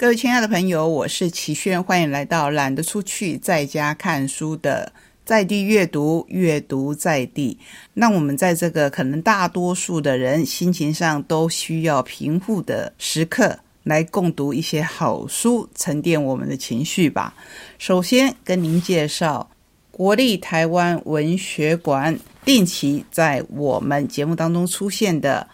各位亲爱的朋友，我是齐轩，欢迎来到懒得出去在家看书的在地阅读，阅读在地。那我们在这个可能大多数的人心情上都需要平复的时刻，来共读一些好书，沉淀我们的情绪吧。首先跟您介绍国立台湾文学馆定期在我们节目当中出现的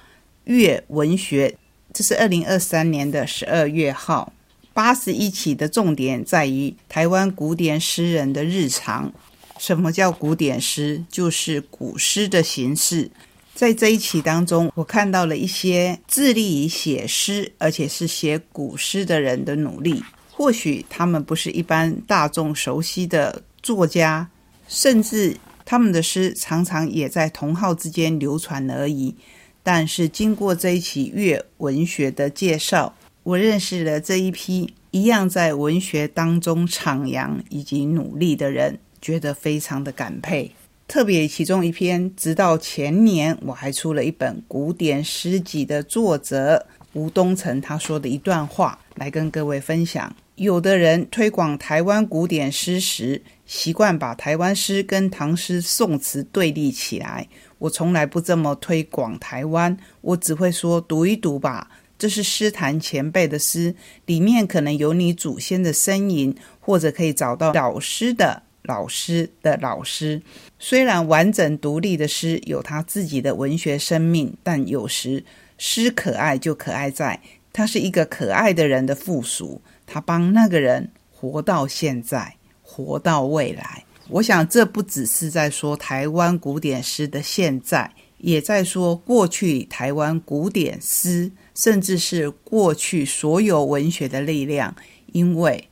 月文学，这是二零二三年的十二月号。八十一期的重点在于台湾古典诗人的日常。什么叫古典诗？就是古诗的形式。在这一期当中，我看到了一些致力于写诗，而且是写古诗的人的努力。或许他们不是一般大众熟悉的作家，甚至他们的诗常常也在同好之间流传而已。但是经过这一期乐文学的介绍。我认识了这一批一样在文学当中徜徉以及努力的人，觉得非常的感佩。特别其中一篇，直到前年我还出了一本古典诗集的作者吴东城他说的一段话，来跟各位分享。有的人推广台湾古典诗时，习惯把台湾诗跟唐诗宋词对立起来。我从来不这么推广台湾，我只会说读一读吧。这是诗坛前辈的诗，里面可能有你祖先的身影，或者可以找到老师的老师的老师。虽然完整独立的诗有他自己的文学生命，但有时诗可爱就可爱在，他是一个可爱的人的附属，他帮那个人活到现在，活到未来。我想这不只是在说台湾古典诗的现在，也在说过去台湾古典诗。甚至是过去所有文学的力量，因为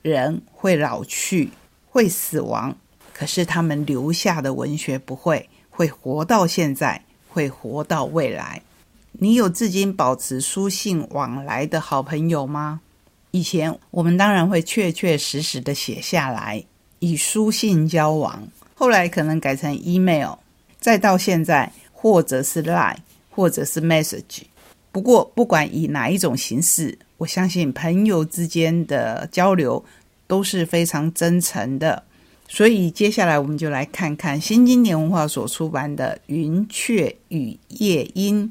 人会老去，会死亡，可是他们留下的文学不会，会活到现在，会活到未来。你有至今保持书信往来的好朋友吗？以前我们当然会确确实实的写下来，以书信交往，后来可能改成 email，再到现在，或者是 line，或者是 message。不过，不管以哪一种形式，我相信朋友之间的交流都是非常真诚的。所以，接下来我们就来看看新经典文化所出版的《云雀与夜莺》，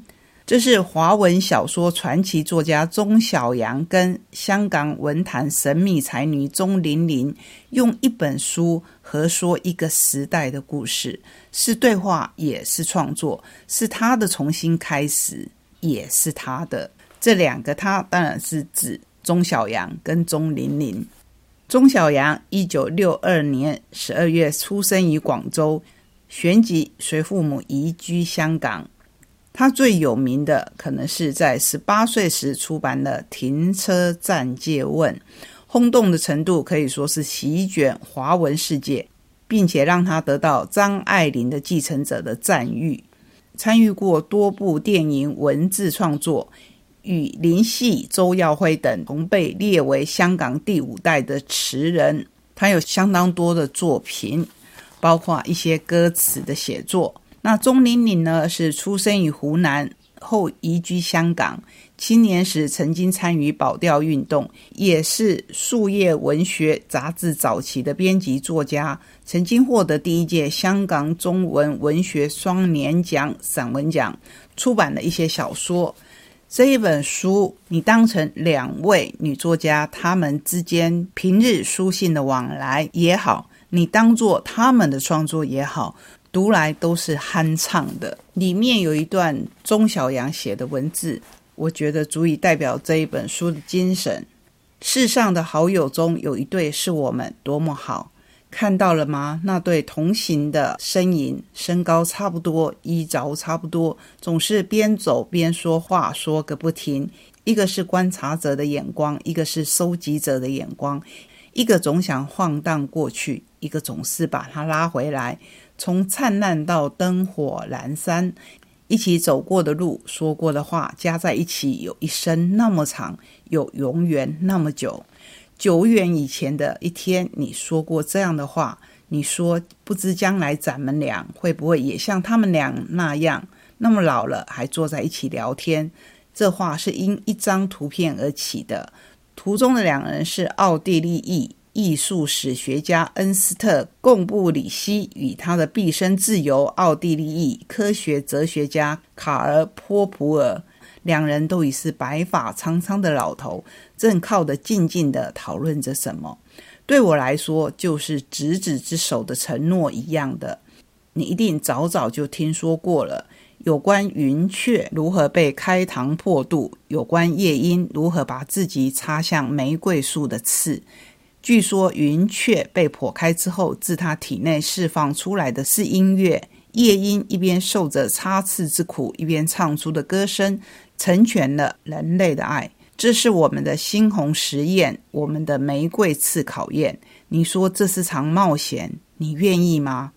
这是华文小说传奇作家钟晓阳跟香港文坛神秘才女钟玲玲用一本书合说一个时代的故事，是对话，也是创作，是他的重新开始。也是他的这两个，他当然是指钟晓阳跟钟玲玲。钟晓阳一九六二年十二月出生于广州，旋即随父母移居香港。他最有名的可能是在十八岁时出版的《停车站借问》，轰动的程度可以说是席卷华文世界，并且让他得到张爱玲的继承者的赞誉。参与过多部电影文字创作，与林夕、周耀辉等同被列为香港第五代的词人。他有相当多的作品，包括一些歌词的写作。那钟玲玲呢，是出生于湖南，后移居香港。青年时曾经参与保钓运动，也是树叶文学杂志早期的编辑作家，曾经获得第一届香港中文文学双年奖散文奖，出版了一些小说。这一本书，你当成两位女作家她们之间平日书信的往来也好，你当做他们的创作也好，读来都是酣畅的。里面有一段钟晓阳写的文字。我觉得足以代表这一本书的精神。世上的好友中有一对是我们多么好，看到了吗？那对同行的身影，身高差不多，衣着差不多，总是边走边说话，说个不停。一个是观察者的眼光，一个是收集者的眼光。一个总想晃荡过去，一个总是把它拉回来。从灿烂到灯火阑珊。一起走过的路，说过的话，加在一起，有一生那么长，有永远那么久。久远以前的一天，你说过这样的话。你说，不知将来咱们俩会不会也像他们俩那样，那么老了还坐在一起聊天？这话是因一张图片而起的。图中的两人是奥地利裔艺术史学家恩斯特·贡布里希与他的毕生自由奥地利裔科学哲学家卡尔·波普尔。两人都已是白发苍苍的老头，正靠得静静地讨论着什么。对我来说，就是执子之手的承诺一样的。你一定早早就听说过了。有关云雀如何被开膛破肚，有关夜莺如何把自己插向玫瑰树的刺。据说云雀被剖开之后，自它体内释放出来的是音乐。夜莺一边受着插刺之苦，一边唱出的歌声，成全了人类的爱。这是我们的猩红实验，我们的玫瑰刺考验。你说这是场冒险，你愿意吗？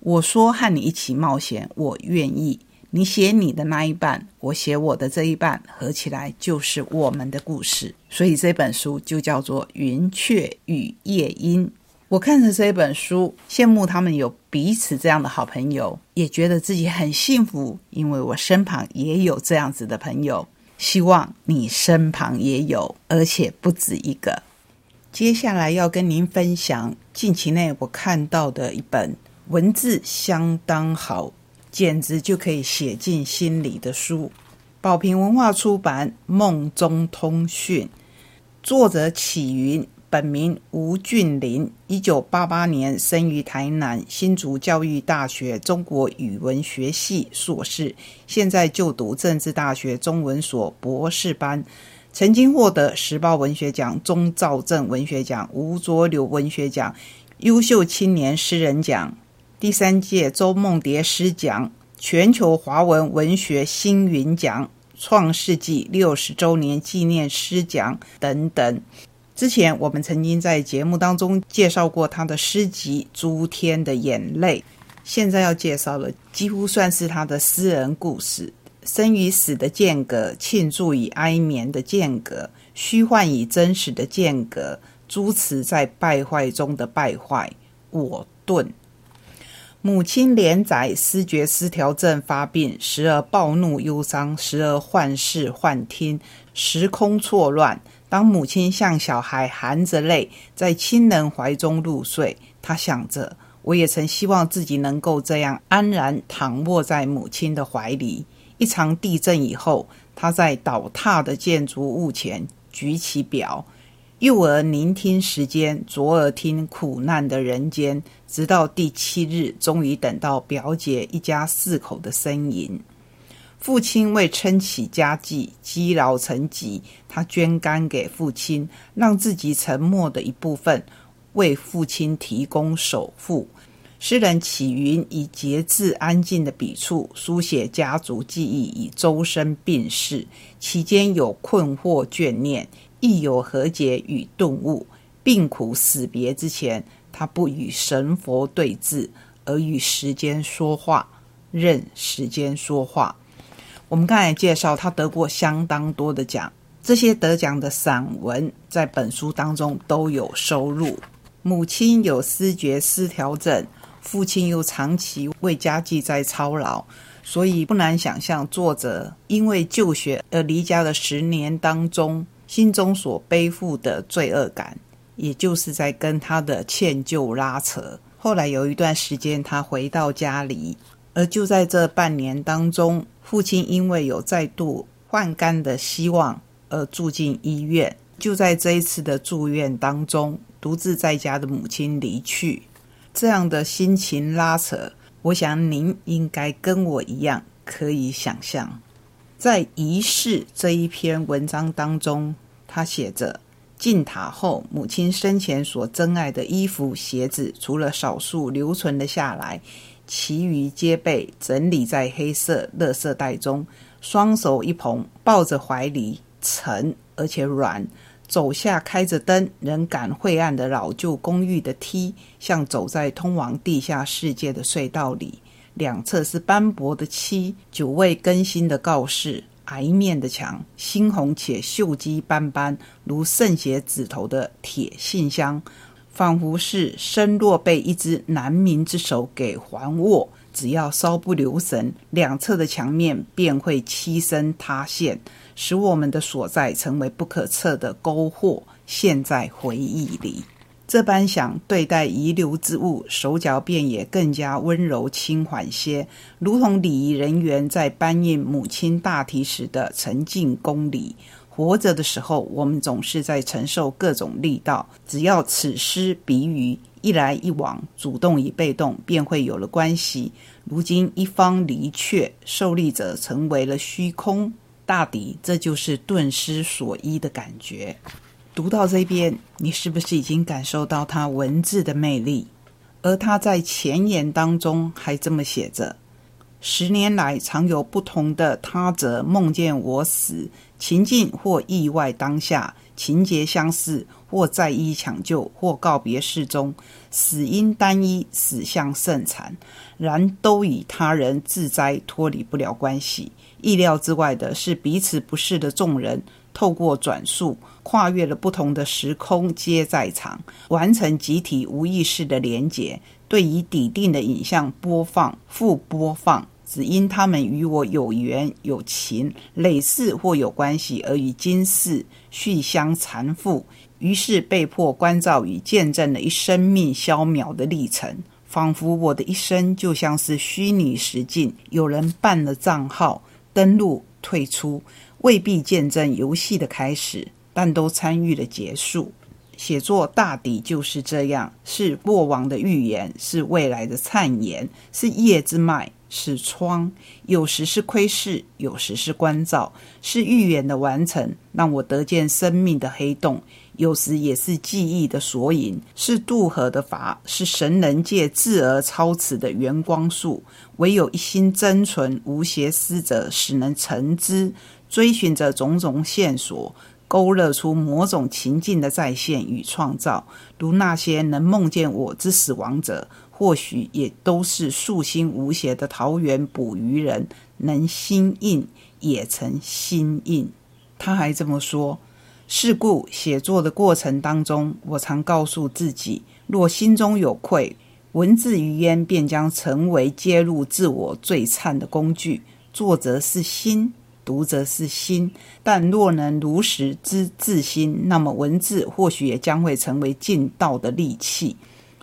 我说和你一起冒险，我愿意。你写你的那一半，我写我的这一半，合起来就是我们的故事。所以这本书就叫做《云雀与夜莺》。我看着这本书，羡慕他们有彼此这样的好朋友，也觉得自己很幸福，因为我身旁也有这样子的朋友。希望你身旁也有，而且不止一个。接下来要跟您分享近期内我看到的一本文字相当好。简直就可以写进心里的书。宝瓶文化出版《梦中通讯》，作者启云，本名吴俊霖，一九八八年生于台南新竹教育大学中国语文学系硕士，现在就读政治大学中文所博士班，曾经获得时报文学奖、钟兆政文学奖、吴浊流文学奖、优秀青年诗人奖。第三届周梦蝶诗奖、全球华文文学星云奖、创世纪六十周年纪念诗奖等等。之前我们曾经在节目当中介绍过他的诗集《诸天的眼泪》，现在要介绍了，几乎算是他的私人故事：生与死的间隔，庆祝与哀眠的间隔，虚幻与真实的间隔，诸词在败坏中的败坏。我顿。母亲连载思觉失调症发病，时而暴怒忧伤，时而幻视幻听，时空错乱。当母亲像小孩含着泪在亲人怀中入睡，他想着：我也曾希望自己能够这样安然躺卧在母亲的怀里。一场地震以后，他在倒塌的建筑物前举起表。右耳聆听时间，左耳听苦难的人间，直到第七日，终于等到表姐一家四口的呻吟。父亲为撑起家计，积劳成疾，他捐肝给父亲，让自己沉默的一部分为父亲提供守护。诗人启云以节制安静的笔触书写家族记忆，以周身病逝，其间有困惑眷念。亦有和解与顿悟，病苦死别之前，他不与神佛对峙，而与时间说话，任时间说话。我们刚才介绍，他得过相当多的奖，这些得奖的散文在本书当中都有收录。母亲有思觉失调症，父亲又长期为家计在操劳，所以不难想象，作者因为就学而离家的十年当中。心中所背负的罪恶感，也就是在跟他的歉疚拉扯。后来有一段时间，他回到家里，而就在这半年当中，父亲因为有再度换肝的希望而住进医院。就在这一次的住院当中，独自在家的母亲离去，这样的心情拉扯，我想您应该跟我一样可以想象。在仪式这一篇文章当中。他写着：“进塔后，母亲生前所珍爱的衣服、鞋子，除了少数留存了下来，其余皆被整理在黑色垃圾袋中。双手一捧，抱着怀里，沉而且软。走下开着灯、仍感晦暗的老旧公寓的梯，像走在通往地下世界的隧道里。两侧是斑驳的漆，久未更新的告示。”矮面的墙，猩红且锈迹斑斑，如圣血指头的铁信箱，仿佛是身若被一只难民之手给环握，只要稍不留神，两侧的墙面便会栖身塌陷，使我们的所在成为不可测的沟壑，陷在回忆里。这般想对待遗留之物，手脚便也更加温柔轻缓些，如同礼仪人员在搬运母亲大体时的沉静公礼。活着的时候，我们总是在承受各种力道。只要此诗比喻一来一往，主动与被动，便会有了关系。如今一方离却，受力者成为了虚空，大抵这就是顿失所依的感觉。读到这边，你是不是已经感受到他文字的魅力？而他在前言当中还这么写着：“十年来，常有不同的他者梦见我死，情境或意外当下，情节相似，或在医抢救，或告别事中，死因单一，死相甚惨，然都与他人自灾脱离不了关系。意料之外的是，彼此不适的众人。”透过转述，跨越了不同的时空，皆在场，完成集体无意识的连结。对于抵定的影像播放、复播放，只因他们与我有缘、有情、累世或有关系，而与今世续相缠缚，于是被迫关照与见证了一生命消渺的历程。仿佛我的一生就像是虚拟实境，有人办了账号，登录、退出。未必见证游戏的开始，但都参与了结束。写作大抵就是这样：是过往的预言，是未来的灿言，是叶之脉，是窗。有时是窥视，有时是关照，是预言的完成，让我得见生命的黑洞；有时也是记忆的索引，是渡河的筏，是神人界至而超此的圆光束。唯有一心真纯无邪思者，使能成之。追寻着种种线索，勾勒出某种情境的再现与创造。如那些能梦见我之死亡者，或许也都是素心无邪的桃源捕鱼人，能心印也曾心印。他还这么说：是故写作的过程当中，我常告诉自己，若心中有愧，文字语言便将成为揭露自我最灿的工具。作者是心。读者是心，但若能如实知自心，那么文字或许也将会成为尽道的利器。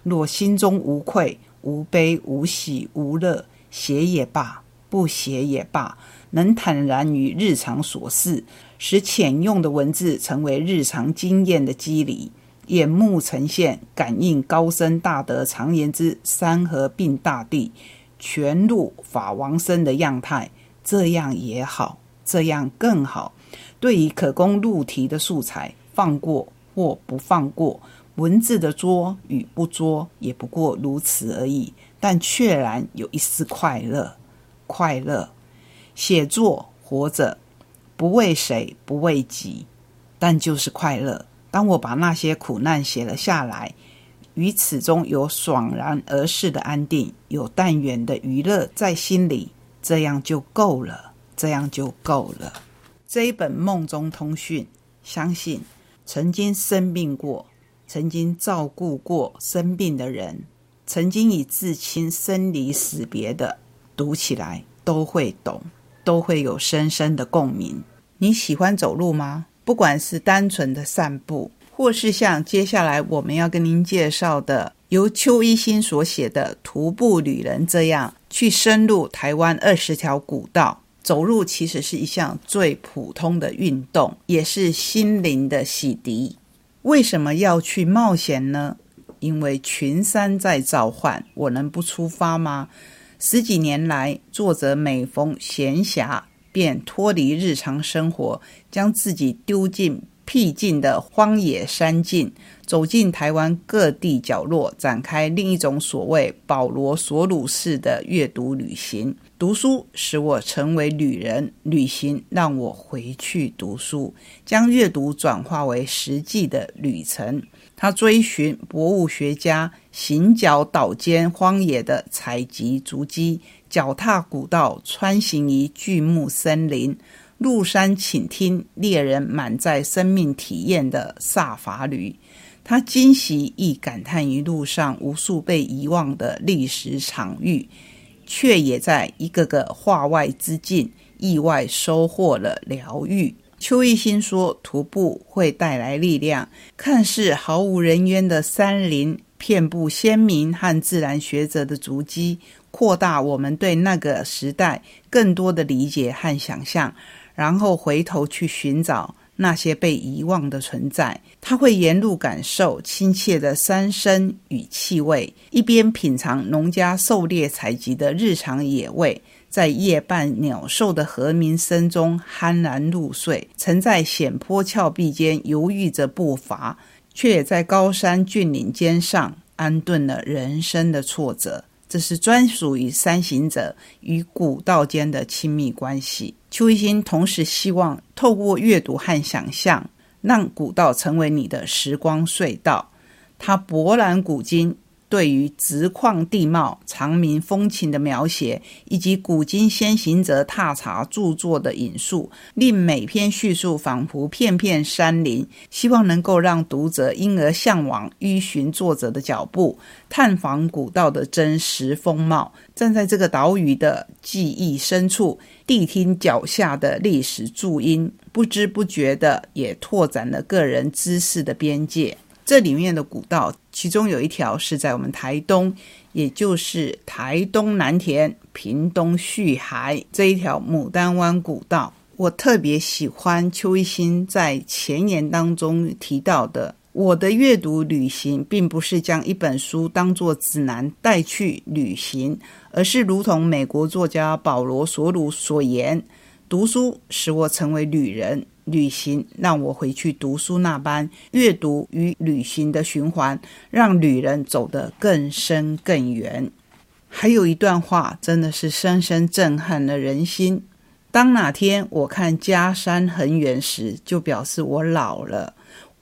若心中无愧、无悲、无喜、无乐，写也罢，不写也罢，能坦然于日常琐事，使浅用的文字成为日常经验的机理，眼目呈现感应高深大德常言之“山河并大地，全入法王身”的样态，这样也好。这样更好。对于可供录题的素材，放过或不放过，文字的作与不作，也不过如此而已。但确然有一丝快乐，快乐。写作活着，不为谁，不为己，但就是快乐。当我把那些苦难写了下来，于此中有爽然而逝的安定，有淡远的娱乐在心里，这样就够了。这样就够了。这一本《梦中通讯》，相信曾经生病过、曾经照顾过生病的人、曾经与至亲生离死别的，读起来都会懂，都会有深深的共鸣。你喜欢走路吗？不管是单纯的散步，或是像接下来我们要跟您介绍的由邱一新所写的《徒步旅人》这样，去深入台湾二十条古道。走路其实是一项最普通的运动，也是心灵的洗涤。为什么要去冒险呢？因为群山在召唤，我能不出发吗？十几年来，作者每逢闲暇，便脱离日常生活，将自己丢进僻静的荒野山径，走进台湾各地角落，展开另一种所谓保罗·索鲁式的阅读旅行。读书使我成为旅人，旅行让我回去读书，将阅读转化为实际的旅程。他追寻博物学家行脚岛间荒野的采集足迹，脚踏古道，穿行于巨木森林，入山倾听猎人满载生命体验的萨法旅。他惊喜亦感叹于路上无数被遗忘的历史场域。却也在一个个化外之境，意外收获了疗愈。邱一新说：“徒步会带来力量，看似毫无人烟的山林，遍布先民和自然学者的足迹，扩大我们对那个时代更多的理解和想象，然后回头去寻找。”那些被遗忘的存在，他会沿路感受亲切的山声与气味，一边品尝农家狩猎采集的日常野味，在夜半鸟兽的和鸣声中酣然入睡。曾在险坡峭壁间犹豫着步伐，却也在高山峻岭间上安顿了人生的挫折。这是专属于山行者与古道间的亲密关系。邱一新同时希望透过阅读和想象，让古道成为你的时光隧道。他博览古今。对于直旷地貌、长明风情的描写，以及古今先行者踏查著作的引述，令每篇叙述仿佛片片山林，希望能够让读者因而向往依循作者的脚步，探访古道的真实风貌，站在这个岛屿的记忆深处，谛听脚下的历史注音，不知不觉的也拓展了个人知识的边界。这里面的古道，其中有一条是在我们台东，也就是台东南田、屏东旭海这一条牡丹湾古道。我特别喜欢邱一新在前言当中提到的：“我的阅读旅行，并不是将一本书当作指南带去旅行，而是如同美国作家保罗·索鲁所言，读书使我成为旅人。”旅行让我回去读书那般，阅读与旅行的循环，让旅人走得更深更远。还有一段话，真的是深深震撼了人心。当哪天我看家山很远时，就表示我老了。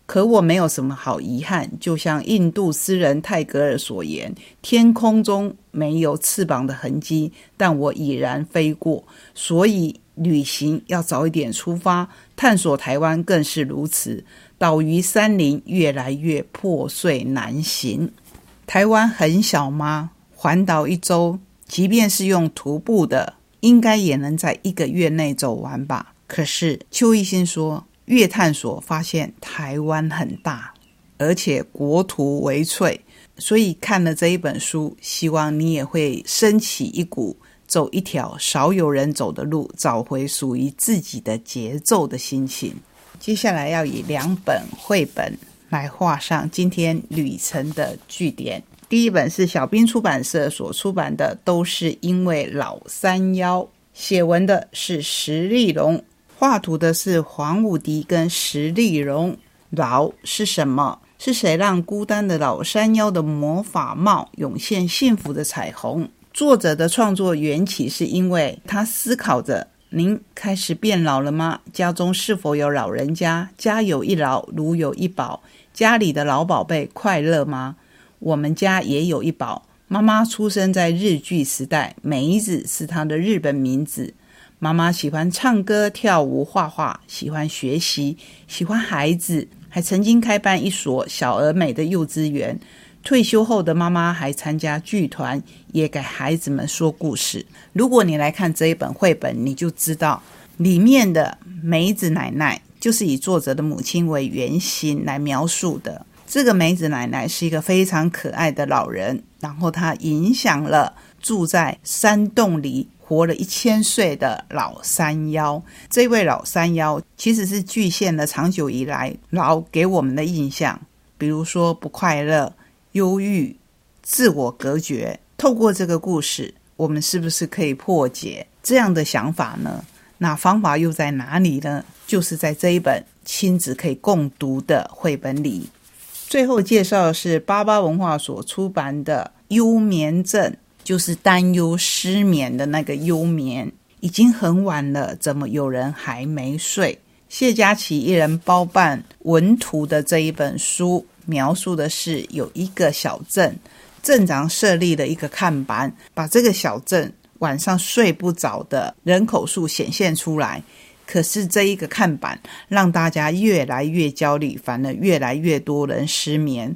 可我没有什么好遗憾，就像印度诗人泰戈尔所言：“天空中没有翅膀的痕迹，但我已然飞过。”所以。旅行要早一点出发，探索台湾更是如此。岛屿山林越来越破碎难行。台湾很小吗？环岛一周，即便是用徒步的，应该也能在一个月内走完吧？可是邱一新说，越探索发现台湾很大，而且国土为脆。所以看了这一本书，希望你也会升起一股。走一条少有人走的路，找回属于自己的节奏的心情。接下来要以两本绘本来画上今天旅程的句点。第一本是小兵出版社所出版的，都是因为老山腰。写文的是石立荣，画图的是黄武迪跟石立荣。老是什么？是谁让孤单的老山腰的魔法帽涌现幸福的彩虹？作者的创作缘起是因为他思考着：您开始变老了吗？家中是否有老人家？家有一老，如有一宝。家里的老宝贝快乐吗？我们家也有一宝。妈妈出生在日剧时代，梅子是她的日本名字。妈妈喜欢唱歌、跳舞、画画，喜欢学习，喜欢孩子，还曾经开办一所小而美的幼稚园。退休后的妈妈还参加剧团，也给孩子们说故事。如果你来看这一本绘本，你就知道里面的梅子奶奶就是以作者的母亲为原型来描述的。这个梅子奶奶是一个非常可爱的老人，然后她影响了住在山洞里活了一千岁的老山妖。这位老山妖其实是巨献了长久以来老给我们的印象，比如说不快乐。忧郁、自我隔绝，透过这个故事，我们是不是可以破解这样的想法呢？那方法又在哪里呢？就是在这一本亲子可以共读的绘本里。最后介绍的是巴巴文化所出版的《幽眠症》，就是担忧失眠的那个幽眠。已经很晚了，怎么有人还没睡？谢佳琪一人包办文图的这一本书。描述的是有一个小镇，镇长设立了一个看板，把这个小镇晚上睡不着的人口数显现出来。可是这一个看板让大家越来越焦虑，反而越来越多人失眠。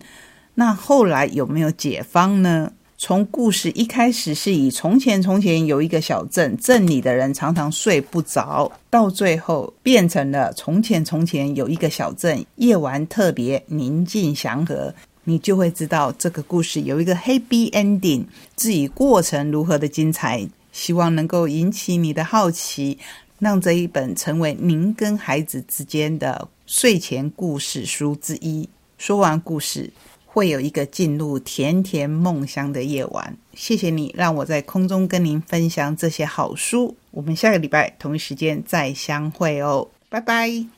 那后来有没有解方呢？从故事一开始是以从前从前有一个小镇，镇里的人常常睡不着，到最后变成了从前从前有一个小镇，夜晚特别宁静祥和，你就会知道这个故事有一个 happy ending。至于过程如何的精彩，希望能够引起你的好奇，让这一本成为您跟孩子之间的睡前故事书之一。说完故事。会有一个进入甜甜梦乡的夜晚。谢谢你让我在空中跟您分享这些好书。我们下个礼拜同一时间再相会哦，拜拜。